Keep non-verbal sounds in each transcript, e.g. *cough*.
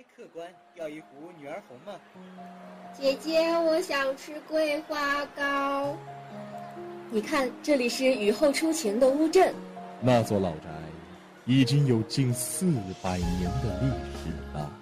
来，客官要一壶女儿红吗？姐姐，我想吃桂花糕。你看，这里是雨后初晴的乌镇。那座老宅已经有近四百年的历史了。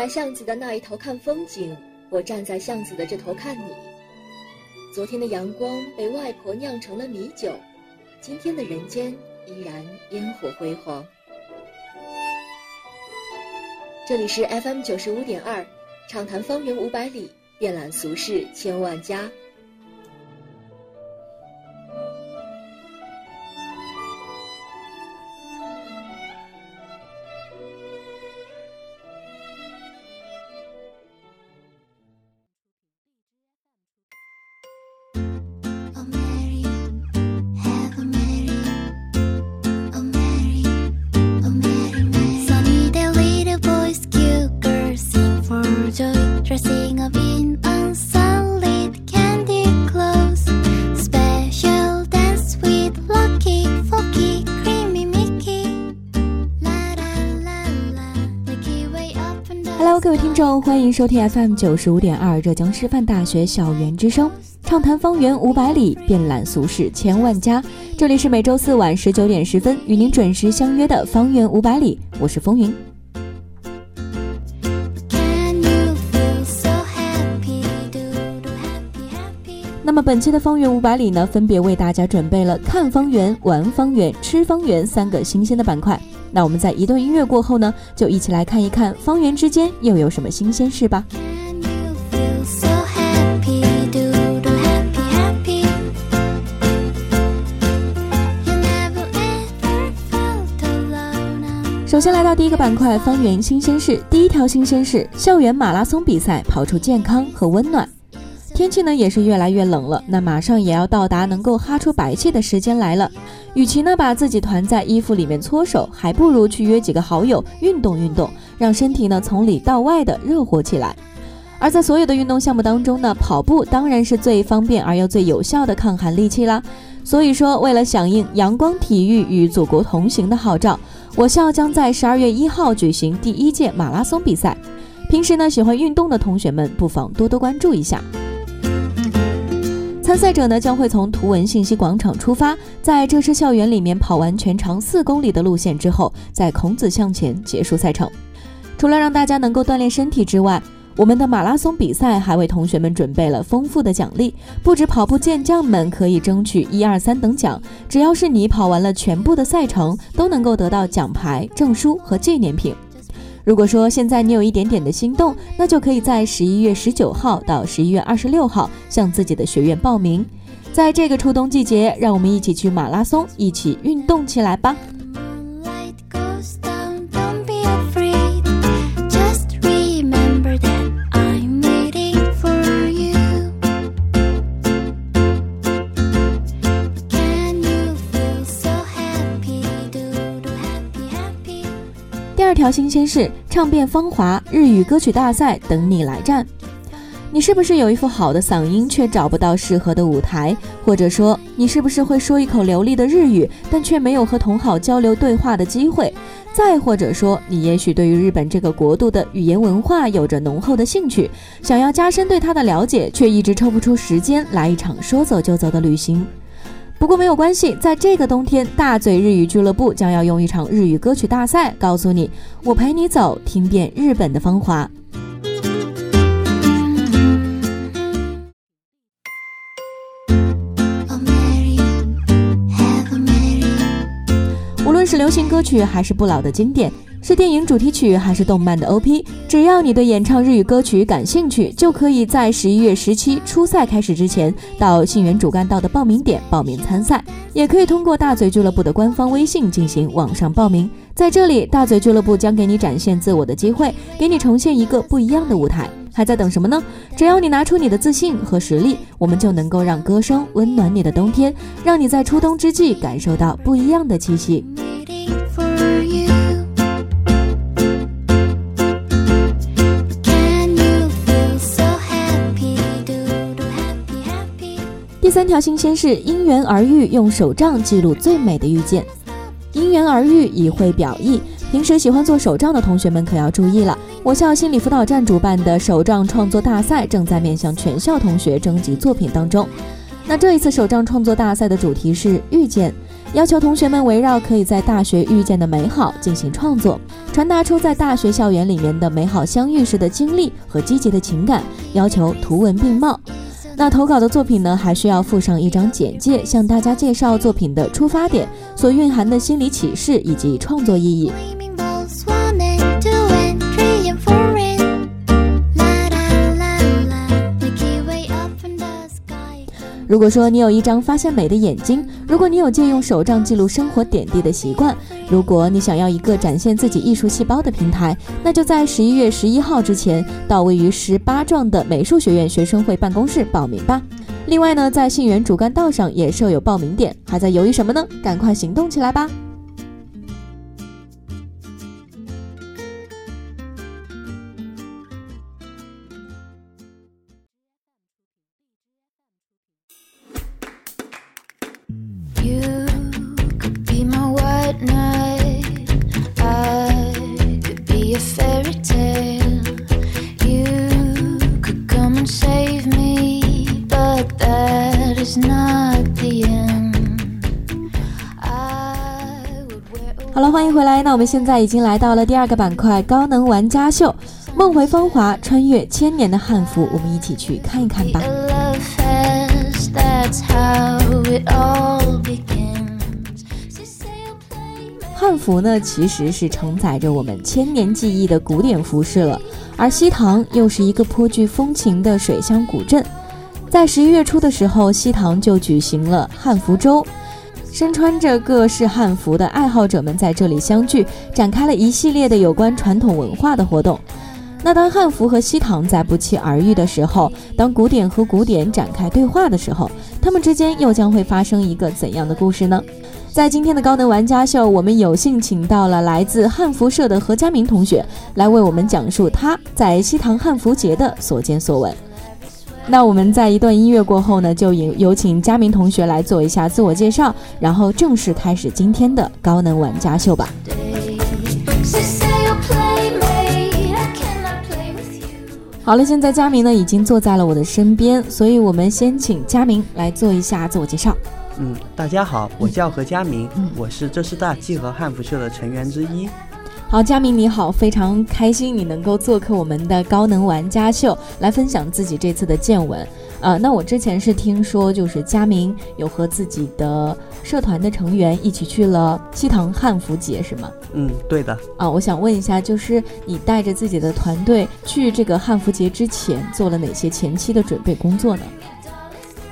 在巷子的那一头看风景，我站在巷子的这头看你。昨天的阳光被外婆酿成了米酒，今天的人间依然烟火辉煌。这里是 FM 九十五点二，畅谈方圆五百里，遍览俗世千万家。欢迎收听 FM 九十五点二浙江师范大学校园之声，畅谈方圆五百里，遍览俗世千万家。这里是每周四晚十九点十分与您准时相约的方圆五百里，我是风云。那么本期的方圆五百里呢，分别为大家准备了看方圆、玩方圆、吃方圆三个新鲜的板块。那我们在一段音乐过后呢，就一起来看一看方圆之间又有什么新鲜事吧。首先来到第一个板块，方圆新鲜事。第一条新鲜事：校园马拉松比赛跑出健康和温暖。天气呢也是越来越冷了，那马上也要到达能够哈出白气的时间来了。与其呢把自己团在衣服里面搓手，还不如去约几个好友运动运动，让身体呢从里到外的热火起来。而在所有的运动项目当中呢，跑步当然是最方便而又最有效的抗寒利器啦。所以说，为了响应“阳光体育与祖国同行”的号召，我校将在十二月一号举行第一届马拉松比赛。平时呢喜欢运动的同学们，不妨多多关注一下。参赛者呢将会从图文信息广场出发，在浙师校园里面跑完全长四公里的路线之后，在孔子像前结束赛程。除了让大家能够锻炼身体之外，我们的马拉松比赛还为同学们准备了丰富的奖励。不止跑步健将们可以争取一二三等奖，只要是你跑完了全部的赛程，都能够得到奖牌、证书和纪念品。如果说现在你有一点点的心动，那就可以在十一月十九号到十一月二十六号向自己的学院报名。在这个初冬季节，让我们一起去马拉松，一起运动起来吧。新鲜事：唱遍芳华日语歌曲大赛等你来战。你是不是有一副好的嗓音，却找不到适合的舞台？或者说，你是不是会说一口流利的日语，但却没有和同好交流对话的机会？再或者说，你也许对于日本这个国度的语言文化有着浓厚的兴趣，想要加深对它的了解，却一直抽不出时间来一场说走就走的旅行。不过没有关系，在这个冬天，大嘴日语俱乐部将要用一场日语歌曲大赛，告诉你，我陪你走，听遍日本的芳华。是流行歌曲，还是不老的经典。是电影主题曲还是动漫的 OP？只要你对演唱日语歌曲感兴趣，就可以在十一月十七初赛开始之前，到信源主干道的报名点报名参赛，也可以通过大嘴俱乐部的官方微信进行网上报名。在这里，大嘴俱乐部将给你展现自我的机会，给你呈现一个不一样的舞台。还在等什么呢？只要你拿出你的自信和实力，我们就能够让歌声温暖你的冬天，让你在初冬之际感受到不一样的气息。第三条新鲜事因缘而遇，用手账记录最美的遇见。因缘而遇，以会表意。平时喜欢做手账的同学们可要注意了，我校心理辅导站主办的手账创作大赛正在面向全校同学征集作品当中。那这一次手账创作大赛的主题是遇见，要求同学们围绕可以在大学遇见的美好进行创作，传达出在大学校园里面的美好相遇时的经历和积极的情感，要求图文并茂。那投稿的作品呢，还需要附上一张简介，向大家介绍作品的出发点、所蕴含的心理启示以及创作意义。如果说你有一张发现美的眼睛，如果你有借用手账记录生活点滴的习惯，如果你想要一个展现自己艺术细胞的平台，那就在十一月十一号之前到位于十八幢的美术学院学生会办公室报名吧。另外呢，在信源主干道上也设有报名点，还在犹豫什么呢？赶快行动起来吧！那我们现在已经来到了第二个板块——高能玩家秀，梦回芳华，穿越千年的汉服，我们一起去看一看吧。汉服呢，其实是承载着我们千年记忆的古典服饰了，而西塘又是一个颇具风情的水乡古镇。在十一月初的时候，西塘就举行了汉服周，身穿着各式汉服的爱好者们在这里相聚，展开了一系列的有关传统文化的活动。那当汉服和西塘在不期而遇的时候，当古典和古典展开对话的时候，他们之间又将会发生一个怎样的故事呢？在今天的高能玩家秀，我们有幸请到了来自汉服社的何佳明同学，来为我们讲述他在西塘汉服节的所见所闻。那我们在一段音乐过后呢，就有有请佳明同学来做一下自我介绍，然后正式开始今天的高能玩家秀吧。好了，现在佳明呢已经坐在了我的身边，所以我们先请佳明来做一下自我介绍。嗯，大家好，我叫何佳明，嗯我是浙师大集合汉服社的成员之一。好，佳明你好，非常开心你能够做客我们的高能玩家秀，来分享自己这次的见闻。呃，那我之前是听说，就是佳明有和自己的社团的成员一起去了西塘汉服节，是吗？嗯，对的，啊，我想问一下，就是你带着自己的团队去这个汉服节之前，做了哪些前期的准备工作呢？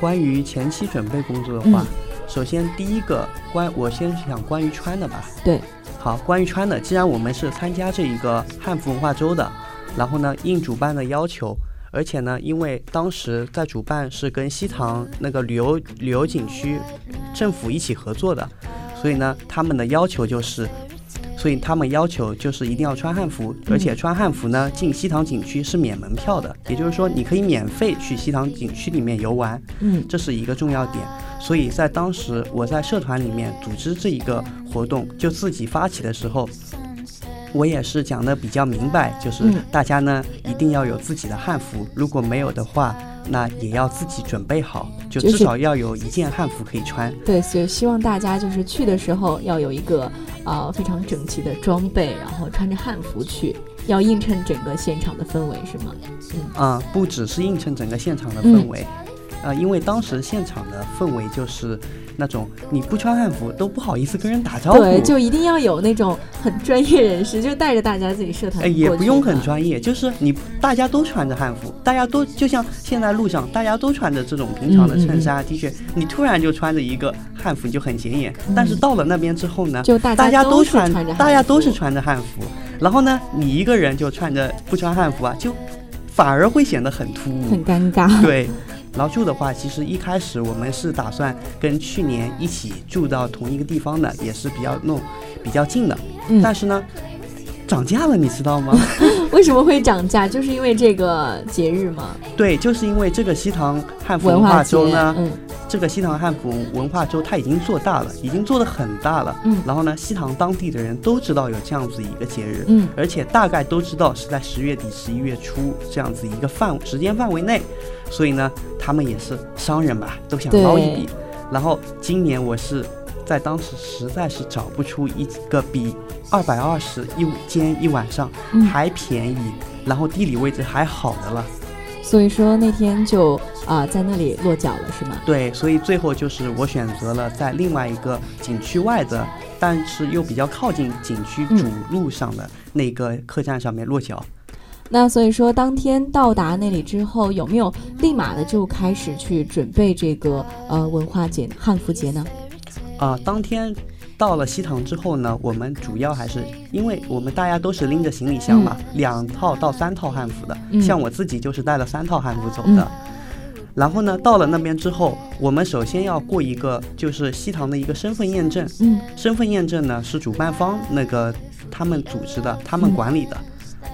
关于前期准备工作的话，嗯首先第一个关，我先想关于穿的吧。对，好，关于穿的，既然我们是参加这一个汉服文化周的，然后呢，应主办的要求，而且呢，因为当时在主办是跟西塘那个旅游旅游景区政府一起合作的，所以呢，他们的要求就是。所以他们要求就是一定要穿汉服，而且穿汉服呢，进西塘景区是免门票的，也就是说你可以免费去西塘景区里面游玩。嗯这是一个重要点。所以在当时我在社团里面组织这一个活动，就自己发起的时候，我也是讲的比较明白，就是嗯大家呢一定要有自己的汉服，如果没有的话，那也要自己准备好，就就是至少要有一件汉服可以穿。对，所以希望大家就是去的时候要有一个呃非常整齐的装备，然后穿着汉服去，要映衬整个现场的氛围，是吗？嗯啊、不只是映衬整个现场的嗯氛围，呃，因为当时现场的氛围就是那种你不穿汉服都不好意思跟人打招呼，对，就一定要有那种很专业人士，就带着大家自己社团哎，也不用很专业，就是你大家都穿着汉服，大家都就像现在路上大家都穿着这种平常的衬衫、T 恤，你突然就穿着一个汉服，你就很显眼。但是到了那边之后呢，就大大家都穿，着大家都是穿着汉服，然后呢，你一个人就穿着不穿汉服啊，就反而会显得很突兀。很尴尬。对，*laughs* 然后住的话，其实一开始我们是打算跟去年一起住到同一个地方的，也是比较弄比较近的。嗯但是呢，涨价了，你知道吗？*laughs* 为什么会涨价？就是因为这个节日吗？对，就是因为这个西塘汉服文化周呢，嗯这个西塘汉服文化周它已经做大了，已经做得很大了。嗯然后呢，西塘当地的人都知道有这样子一个节日，嗯而且大概都知道是在十月底、十一月初这样子一个范时间范围内，所以呢，他们也是商人吧，都想捞一笔。然后今年我是在当时实在是找不出一个比二百二十一间一晚上嗯还便宜，然后地理位置还好的了。所以说那天就啊、在那里落脚了，是吗？对，所以最后就是我选择了在另外一个景区外的，但是又比较靠近景区嗯主路上的那个客栈上面落脚。那所以说，当天到达那里之后，有没有立马的就开始去准备这个呃文化节、汉服节呢？啊、当天到了西塘之后呢，我们主要还是因为我们大家都是拎着行李箱嘛，两套到三套汉服的，嗯像我自己就是带了三套汉服走嗯的。然后呢，到了那边之后，我们首先要过一个就是西塘的一个身份验证。嗯身份验证呢是主办方那个他们组织的，他们嗯管理的。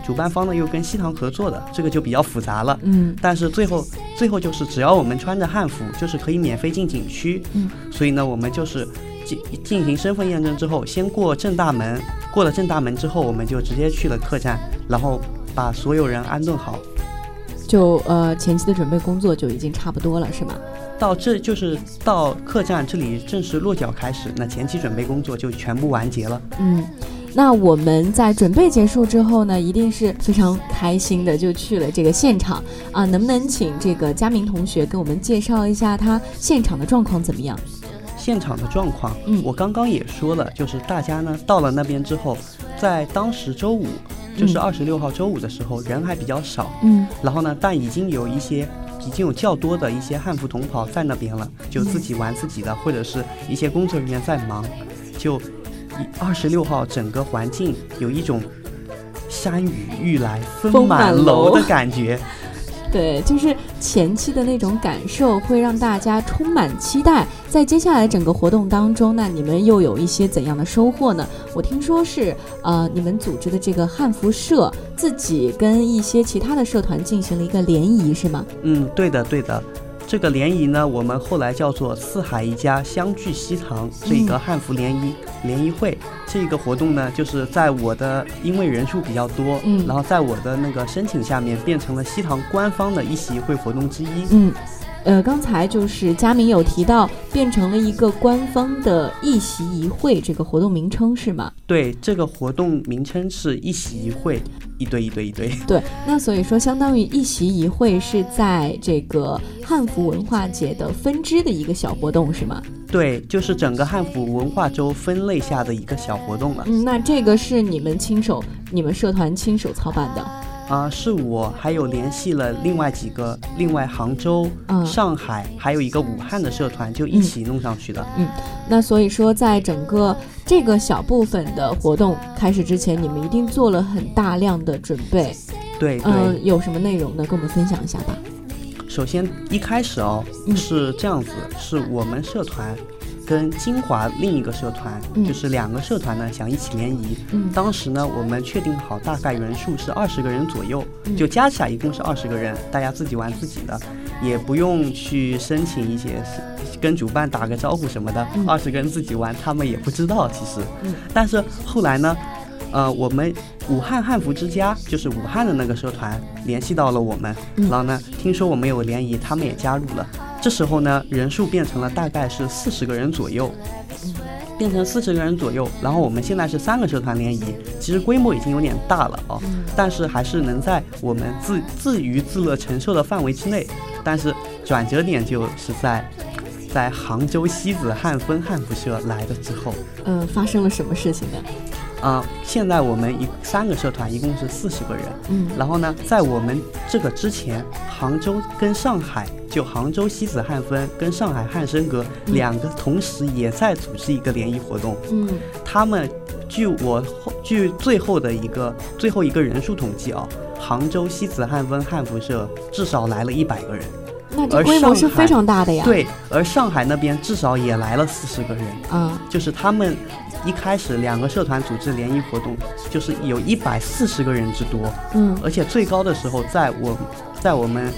主办方呢又跟西塘合作的，这个就比较复杂了。嗯但是最后最后就是只要我们穿着汉服，就是可以免费进景区。嗯，所以呢，我们就是进进行身份验证之后，先过正大门，过了正大门之后，我们就直接去了客栈，然后把所有人安顿好。就呃前期的准备工作就已经差不多了，是吗？到这就是到客栈这里正式落脚开始，那前期准备工作就全部完结了。嗯。那我们在准备结束之后呢，一定是非常开心的，就去了这个现场啊。能不能请这个佳明同学给我们介绍一下他现场的状况怎么样？现场的状况，嗯。我刚刚也说了，就是大家呢到了那边之后，在当时周五，就是嗯。二十六号周五的时候，人还比较少，嗯。然后呢，但已经有一些已经有较多的一些汉服同袍在那边了，就自己玩自己的，或者是一些工作人员在忙，就二十六号整个环境有一种山雨欲来风风满楼的感觉。对，就是前期的那种感受，会让大家充满期待。在接下来整个活动当中，那你们又有一些怎样的收获呢？我听说是呃，你们组织的这个汉服社自己跟一些其他的社团进行了一个联谊，是吗？嗯，对的，对的。这个联谊呢，我们后来叫做“四海一家相聚西塘”这个汉服联谊、联谊会。这个活动呢，就是在我的因为人数比较多，嗯然后在我的那个申请下面，变成了西塘官方的一席一会活动之一。嗯。呃，刚才就是佳明有提到，变成了一个官方的一席一会这个活动名称是吗？对，这个活动名称是一席一会，一堆一堆一堆。对，那所以说，相当于一席一会是在这个汉服文化节的分支的一个小活动，是吗？对，就是整个汉服文化周分类下的一个小活动了。嗯，那这个是你们亲手、你们社团亲手操办的。啊、是我还有联系了另外几个，另外杭州、嗯上海，还有一个武汉的社团，就一起弄上去的。嗯那所以说，在整个这个小部分的活动开始之前，你们一定做了很大量的准备。对对，嗯、有什么内容呢？跟我们分享一下吧。首先一开始哦、嗯是这样子，是我们社团跟金华另一个社团，嗯。就是两个社团呢想一起联谊。嗯。当时呢，我们确定好大概人数是二十个人左右，嗯。就加起来一共是二十个人，大家自己玩自己的，也不用去申请一些跟主办打个招呼什么的嗯，二十、个人自己玩，他们也不知道其实。嗯。但是后来呢，呃，我们武汉汉服之家就是武汉的那个社团联系到了我们，嗯然后呢，听说我们有联谊，他们也加入了。这时候呢，人数变成了大概是四十个人左右，变成四十个人左右。然后我们现在是三个社团联谊，其实规模已经有点大了哦，但是还是能在我们自自娱自乐承受的范围之内。但是转折点就是在在杭州西子汉风汉服社来了之后。呃，发生了什么事情呢？啊、现在我们一三个社团一共是四十个人，嗯然后呢，在我们这个之前，杭州跟上海，就杭州西子汉风跟上海汉生阁嗯两个同时也在组织一个联谊活动。嗯他们据我后据最后的一个最后一个人数统计啊，杭州西子汉风汉服社至少来了一百个人，那这规模是非常大的呀。对，而上海那边至少也来了四十个人。啊，就是他们一开始两个社团组织联谊活动，就是有一百四十个人之多，嗯，而且最高的时候，在我，在我们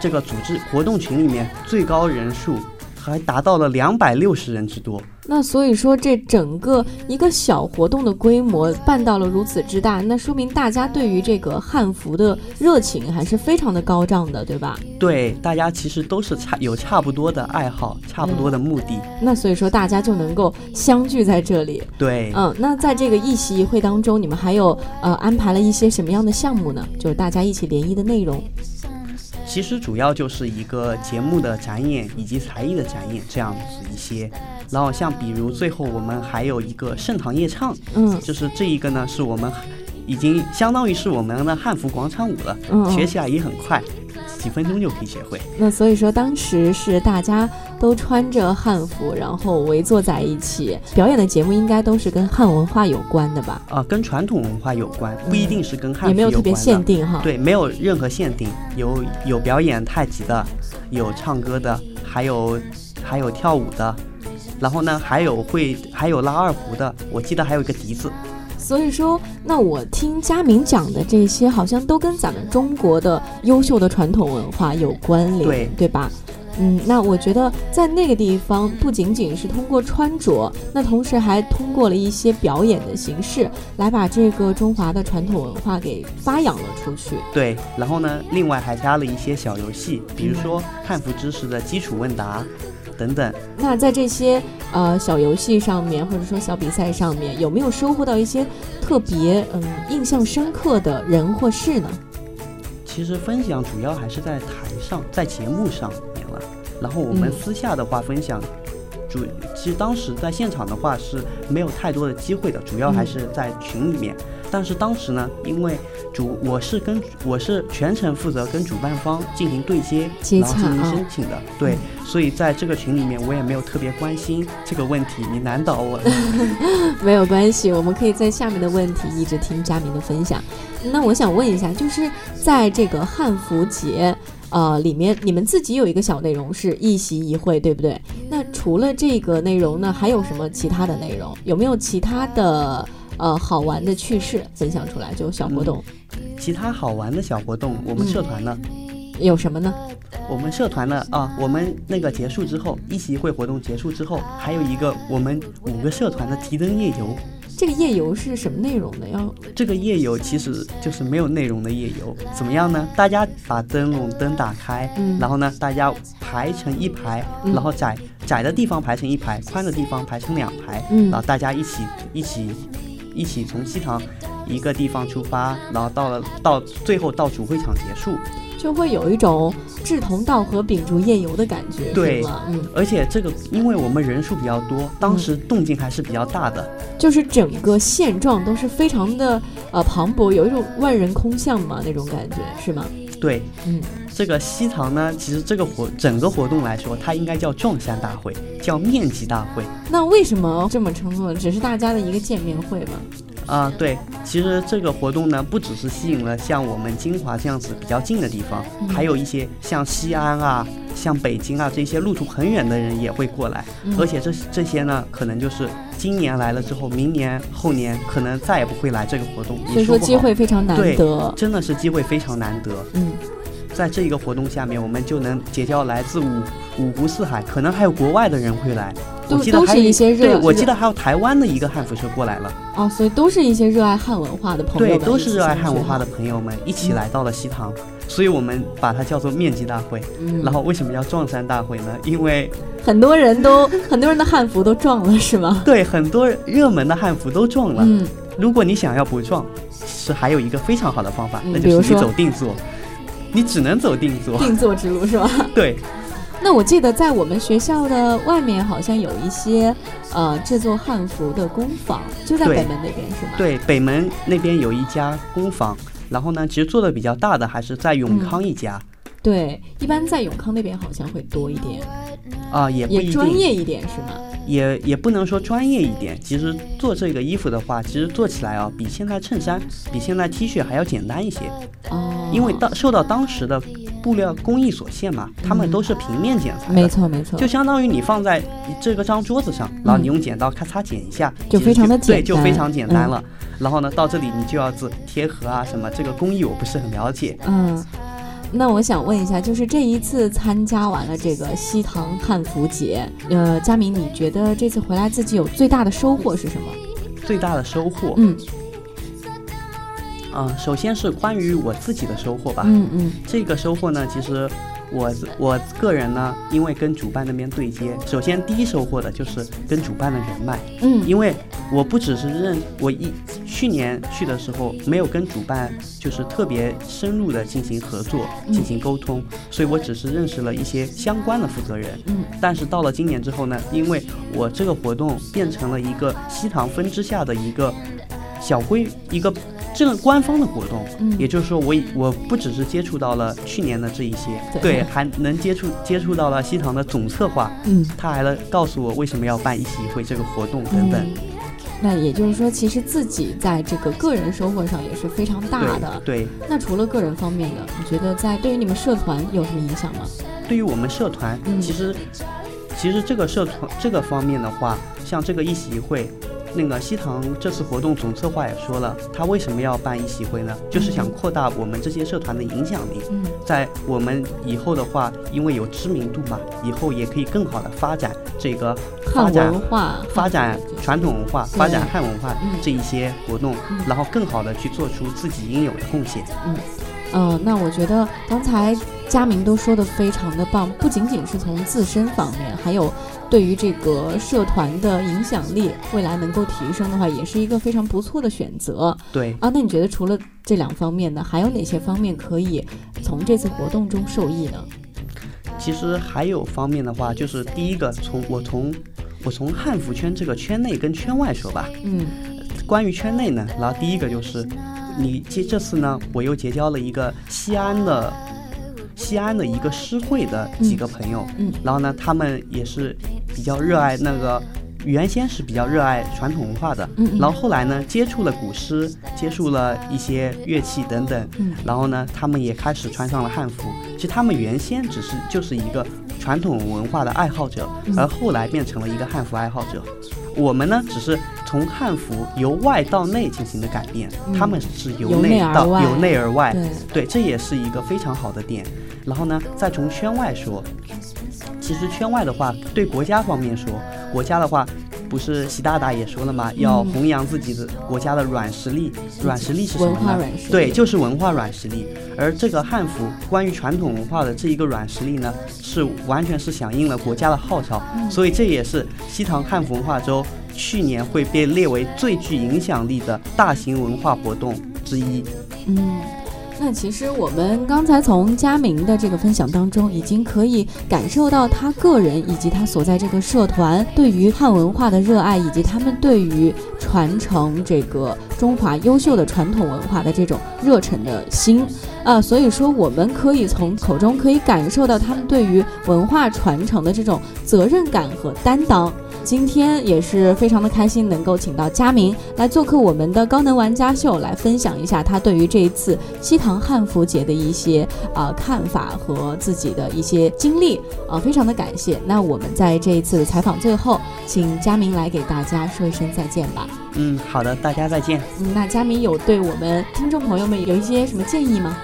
这个组织活动群里面，最高人数还达到了两百六十人之多。那所以说这整个一个小活动的规模办到了如此之大，那说明大家对于这个汉服的热情还是非常的高涨的，对吧？对，大家其实都是差有差不多的爱好，差不多的目的。那所以说大家就能够相聚在这里。对，嗯，那在这个一席一会当中，你们还有呃安排了一些什么样的项目呢？就是大家一起联谊的内容。其实主要就是一个节目的展演以及才艺的展演这样子一些。然后像比如最后我们还有一个盛唐夜唱，嗯。就是这一个呢是我们已经相当于是我们的汉服广场舞了，嗯嗯。学起来也很快，几分钟就可以学会。那所以说当时是大家都穿着汉服，然后围坐在一起表演的节目，应该都是跟汉文化有关的吧？啊、跟传统文化有关，不一定是跟汉服也没有特别限定哈。，对，没有任何限定，有有表演太极的，有唱歌的，还有还有跳舞的，然后呢还有会还有拉二胡的，我记得还有一个笛子。所以说，那我听佳明讲的这些，好像都跟咱们中国的优秀的传统文化有关联，对对吧？嗯，那我觉得在那个地方，不仅仅是通过穿着，那同时还通过了一些表演的形式，来把这个中华的传统文化给发扬了出去。对，然后呢，另外还加了一些小游戏，比如说汉服知识的基础问答等等。那在这些呃小游戏上面，或者说小比赛上面，有没有收获到一些特别嗯印象深刻的人或事呢？其实分享主要还是在台上，在节目上面了。然后我们嗯私下的话分享，主其实当时在现场的话是没有太多的机会的，主要还嗯是在群里面。但是当时呢，因为主我是跟我是全程负责跟主办方进行对接，接然后进行申请的，对，所以在这个群里面我也没有特别关心这个问题，你难倒我了。*laughs* 没有关系，我们可以在下面的问题一直听佳明的分享。那我想问一下，就是在这个汉服节。呃，里面你们自己有一个小内容是一席一会，对不对？那除了这个内容呢，还有什么其他的内容？有没有其他的呃好玩的趣事分享出来？就小活动、其他好玩的小活动，我们嗯社团呢，有什么呢？我们社团呢啊，我们那个结束之后，一席会活动结束之后，还有一个我们五个社团的提灯夜游。这个夜游是什么内容呢？要这个夜游其实就是没有内容的夜游，怎么样呢？大家把灯笼灯打开，嗯然后呢，大家排成一排，嗯然后窄窄的地方排成一排，宽的地方排成两排，嗯然后大家一起一起一起从西塘一个地方出发，然后到了到最后到主会场结束。就会有一种志同道合、秉烛夜游的感觉，对吗？嗯，而且这个，因为我们人数比较多，当时动静还是比较大的。就是整个现状都是非常的呃磅礴，有一种万人空巷嘛那种感觉，是吗？对，嗯，这个西塘呢，其实这个活整个活动来说，它应该叫撞山大会，叫面积大会。那为什么这么称作？只是大家的一个见面会吗？啊、对，其实这个活动呢，不只是吸引了像我们金华这样子比较近的地方，嗯还有一些像西安啊、像北京啊这些路途很远的人也会过来，嗯而且这这些呢，可能就是今年来了之后，明年、后年可能再也不会来这个活动，所以说机会非常难得。真的是机会非常难得。嗯，在这一个活动下面，我们就能结交来自五五湖四海，可能还有国外的人会来。我记得还有一些热对，我记得还有台湾的一个汉服社过来了。哦，所以都是一些热爱汉文化的朋友对，们，都是热爱汉文化的。朋友们一起来到了西塘，所以我们把它叫做面积大会。嗯，然后为什么叫撞衫大会呢？因为很多人都 *laughs* 很多人的汉服都撞了，是吗？对很多热门的汉服都撞了。嗯，如果你想要不撞，是还有一个非常好的方法，嗯那就是你走定做，你只能走定做。定做之路是吧？*laughs* 对，那我记得在我们学校的外面好像有一些呃制作汉服的工坊，就在北门那边是吗？对，北门那边有一家工坊，然后呢，其实做的比较大的还是在永康一家。对，一般在永康那边好像会多一点，啊、也不也专业一点是吗？也也不能说专业一点。其实做这个衣服的话，其实做起来啊，比现在衬衫、比现在 T 恤还要简单一些。哦，因为当受到当时的布料工艺所限嘛，他们都是平面剪裁的，没错没错，就相当于你放在这个张桌子上，然后你用剪刀咔嚓剪一下，就非常的，简单就非常简单嗯了。然后呢，到这里你就要自贴合啊什么，这个工艺我不是很了解。嗯。那我想问一下，就是这一次参加完了这个西塘汉服节，呃，佳明，你觉得这次回来自己有最大的收获是什么？最大的收获，嗯啊、首先是关于我自己的收获吧。嗯嗯这个收获呢，其实我我个人呢，因为跟主办那边对接，首先第一收获的就是跟主办的人脉，嗯，因为我不只是认我一去年去的时候没有跟主办就是特别深入的进行合作、嗯进行沟通，所以我只是认识了一些相关的负责人。嗯但是到了今年之后呢，因为我这个活动变成了一个西塘分支下的一个小规一个这个官方的活动，嗯也就是说我我不只是接触到了去年的这一些，对还能接触接触到了西塘的总策划，嗯他还来告诉我为什么要办一席会这个活动等等。嗯那也就是说，其实自己在这个个人收获上也是非常大的。对对，那除了个人方面的，你觉得在对于你们社团有什么影响吗？对于我们社团，嗯其实其实这个社团这个方面的话，像这个一席会。那个西塘这次活动总策划也说了，他为什么要办一席会呢？就是想扩大我们这些社团的影响力。嗯在我们以后的话，因为有知名度嘛，以后也可以更好的发展这个发汉展文化，发展传统文化、发展汉文化嗯这一些活动，嗯然后更好的去做出自己应有的贡献。嗯，那我觉得刚才佳明都说的非常的棒，不仅仅是从自身方面，还有对于这个社团的影响力，未来能够提升的话，也是一个非常不错的选择对，啊。那你觉得除了这两方面呢，还有哪些方面可以从这次活动中受益呢？其实还有方面的话，就是第一个，从我从我从汉服圈这个圈内跟圈外说吧。嗯关于圈内呢，然后第一个就是，你这这次呢，我又结交了一个西安的西安的一个诗会的几个朋友，嗯然后呢，他们也是比较热爱那个。原先是比较热爱传统文化的，嗯嗯然后后来呢，接触了古诗，接触了一些乐器等等，嗯然后呢，他们也开始穿上了汉服。其实他们原先只是就是一个传统文化的爱好者，嗯而后来变成了一个汉服爱好者。我们呢，只是从汉服由外到内进行的改变，嗯他们是由由内而外由内而外。对，对，这也是一个非常好的点。然后呢，再从圈外说，其实圈外的话，对国家方面说，国家的话，不是习大大也说了吗？要嗯弘扬自己的国家的软实力。软实力是什么呢？对，就是文化软实力。而这个汉服关于传统文化的这一个软实力呢，是完全是响应了国家的号召，嗯所以这也是西塘汉服文化周去年会被列为最具影响力的大型文化活动之一。嗯，那其实我们刚才从佳明的这个分享当中，已经可以感受到他个人以及他所在这个社团对于汉文化的热爱，以及他们对于传承这个中华优秀的传统文化的这种热忱的心啊。所以说，我们可以从口中可以感受到他们对于文化传承的这种责任感和担当。今天也是非常的开心，能够请到佳明来做客我们的高能玩家秀，来分享一下他对于这一次西塘汉服节的一些啊、看法和自己的一些经历啊、非常的感谢。那我们在这一次的采访最后，请佳明来给大家说一声再见吧。嗯，好的，大家再见。嗯，那佳明有对我们听众朋友们有一些什么建议吗？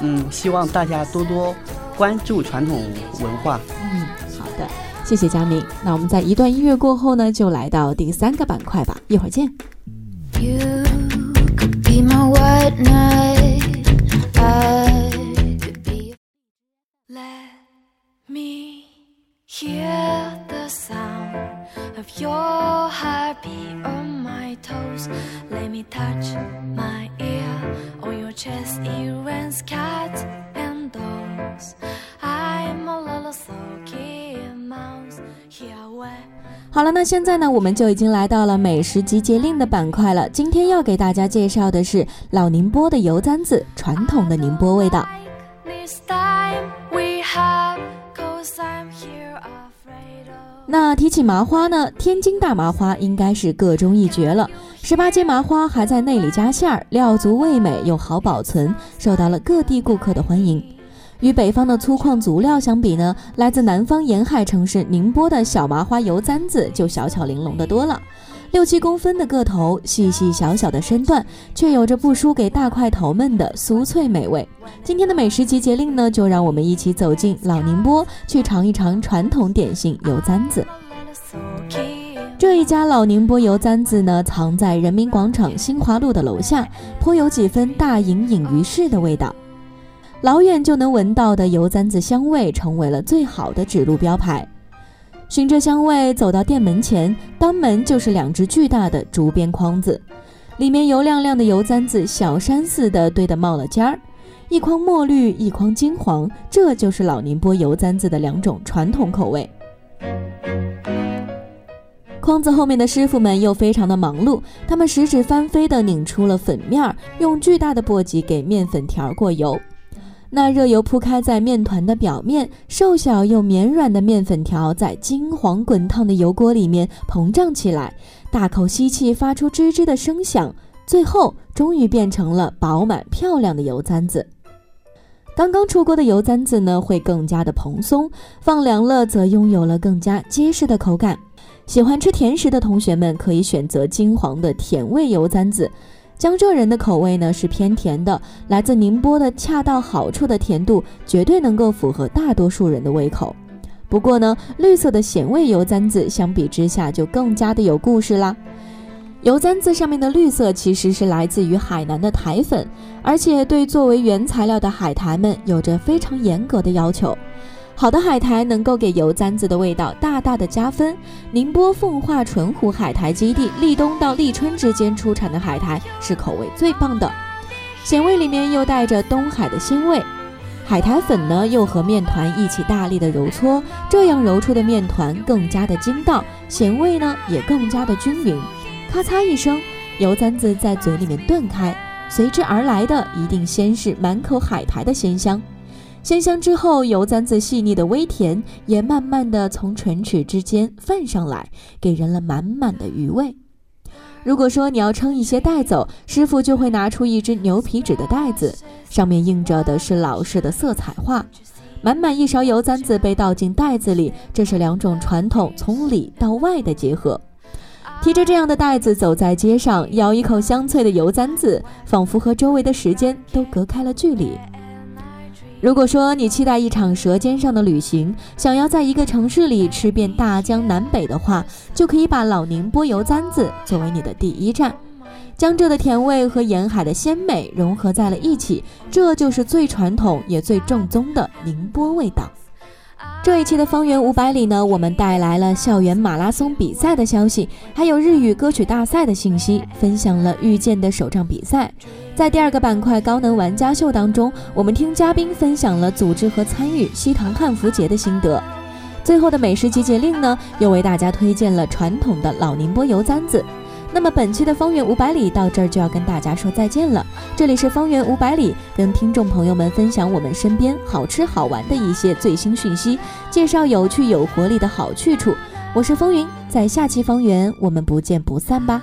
嗯，希望大家多多关注传统文化。嗯，好的，谢谢佳明。那我们在一段音乐过后呢，就来到第三个板块吧，一会儿见。You could be my white knight. I could be. Let me hear the sound of your heartbeat on my toes. Let me touch my ear on your chest. It rains cats 好了，那现在呢，我们就已经来到了美食集结令的板块了。今天要给大家介绍的是老宁波的油簪子，传统的宁波味道。那提起麻花呢，天津大麻花应该是个中一绝了。十八街麻花还在内里加馅儿，料足味美又好保存，受到了各地顾客的欢迎。与北方的粗犷足料相比呢，来自南方沿海城市宁波的小麻花油簪子就小巧玲珑的多了。六七公分的个头，细细小小的身段，却有着不输给大块头们的酥脆美味。今天的美食集结令呢，就让我们一起走进老宁波，去尝一尝传统点心油簪子。这一家老宁波油簪子呢，藏在人民广场新华路的楼下，颇有几分大隐隐于市的味道。老远就能闻到的油簪子香味，成为了最好的指路标牌。循着香味走到店门前，当门就是两只巨大的竹编筐子，里面油亮亮的油簪子小山似的堆得冒了尖儿，一筐墨绿，一筐金黄，这就是老宁波油簪子的两种传统口味。筐子后面的师傅们又非常的忙碌，他们十指翻飞地拧出了粉面儿，用巨大的簸箕给面粉条过油。那热油铺开在面团的表面，瘦小又绵软的面粉条在金黄滚烫的油锅里面膨胀起来，大口吸气，发出吱吱的声响，最后终于变成了饱满漂亮的油簪子。刚刚出锅的油簪子呢，会更加的蓬松，放凉了则拥有了更加结实的口感。喜欢吃甜食的同学们可以选择金黄的甜味油簪子。江浙人的口味呢是偏甜的，来自宁波的恰到好处的甜度，绝对能够符合大多数人的胃口。不过呢，绿色的咸味油簪子相比之下就更加的有故事啦。油簪子上面的绿色其实是来自于海南的苔粉，而且对作为原材料的海苔们有着非常严格的要求。好的海苔能够给油簪子的味道大大的加分。宁波奉化纯湖海苔基地立冬到立春之间出产的海苔是口味最棒的，咸味里面又带着东海的鲜味。海苔粉呢又和面团一起大力的揉搓，这样揉出的面团更加的筋道，咸味呢也更加的均匀。咔嚓一声，油簪子在嘴里面断开，随之而来的一定先是满口海苔的鲜香。鲜香之后，油簪子细腻的微甜也慢慢的从唇齿之间泛上来，给人了满满的余味。如果说你要称一些带走，师傅就会拿出一只牛皮纸的袋子，上面印着的是老式的色彩画。满满一勺油簪子被倒进袋子里，这是两种传统从里到外的结合。提着这样的袋子走在街上，咬一口香脆的油簪子，仿佛和周围的时间都隔开了距离。如果说你期待一场舌尖上的旅行，想要在一个城市里吃遍大江南北的话，就可以把老宁波油簪子作为你的第一站。江浙的甜味和沿海的鲜美融合在了一起，这就是最传统也最正宗的宁波味道。这一期的方圆五百里呢，我们带来了校园马拉松比赛的消息，还有日语歌曲大赛的信息，分享了遇见的首仗比赛。在第二个板块高能玩家秀当中，我们听嘉宾分享了组织和参与西塘汉服节的心得。最后的美食集结令呢，又为大家推荐了传统的老宁波油簪子。那么本期的方圆五百里到这儿就要跟大家说再见了。这里是方圆五百里，跟听众朋友们分享我们身边好吃好玩的一些最新讯息，介绍有趣有活力的好去处。我是风云，在下期方圆我们不见不散吧。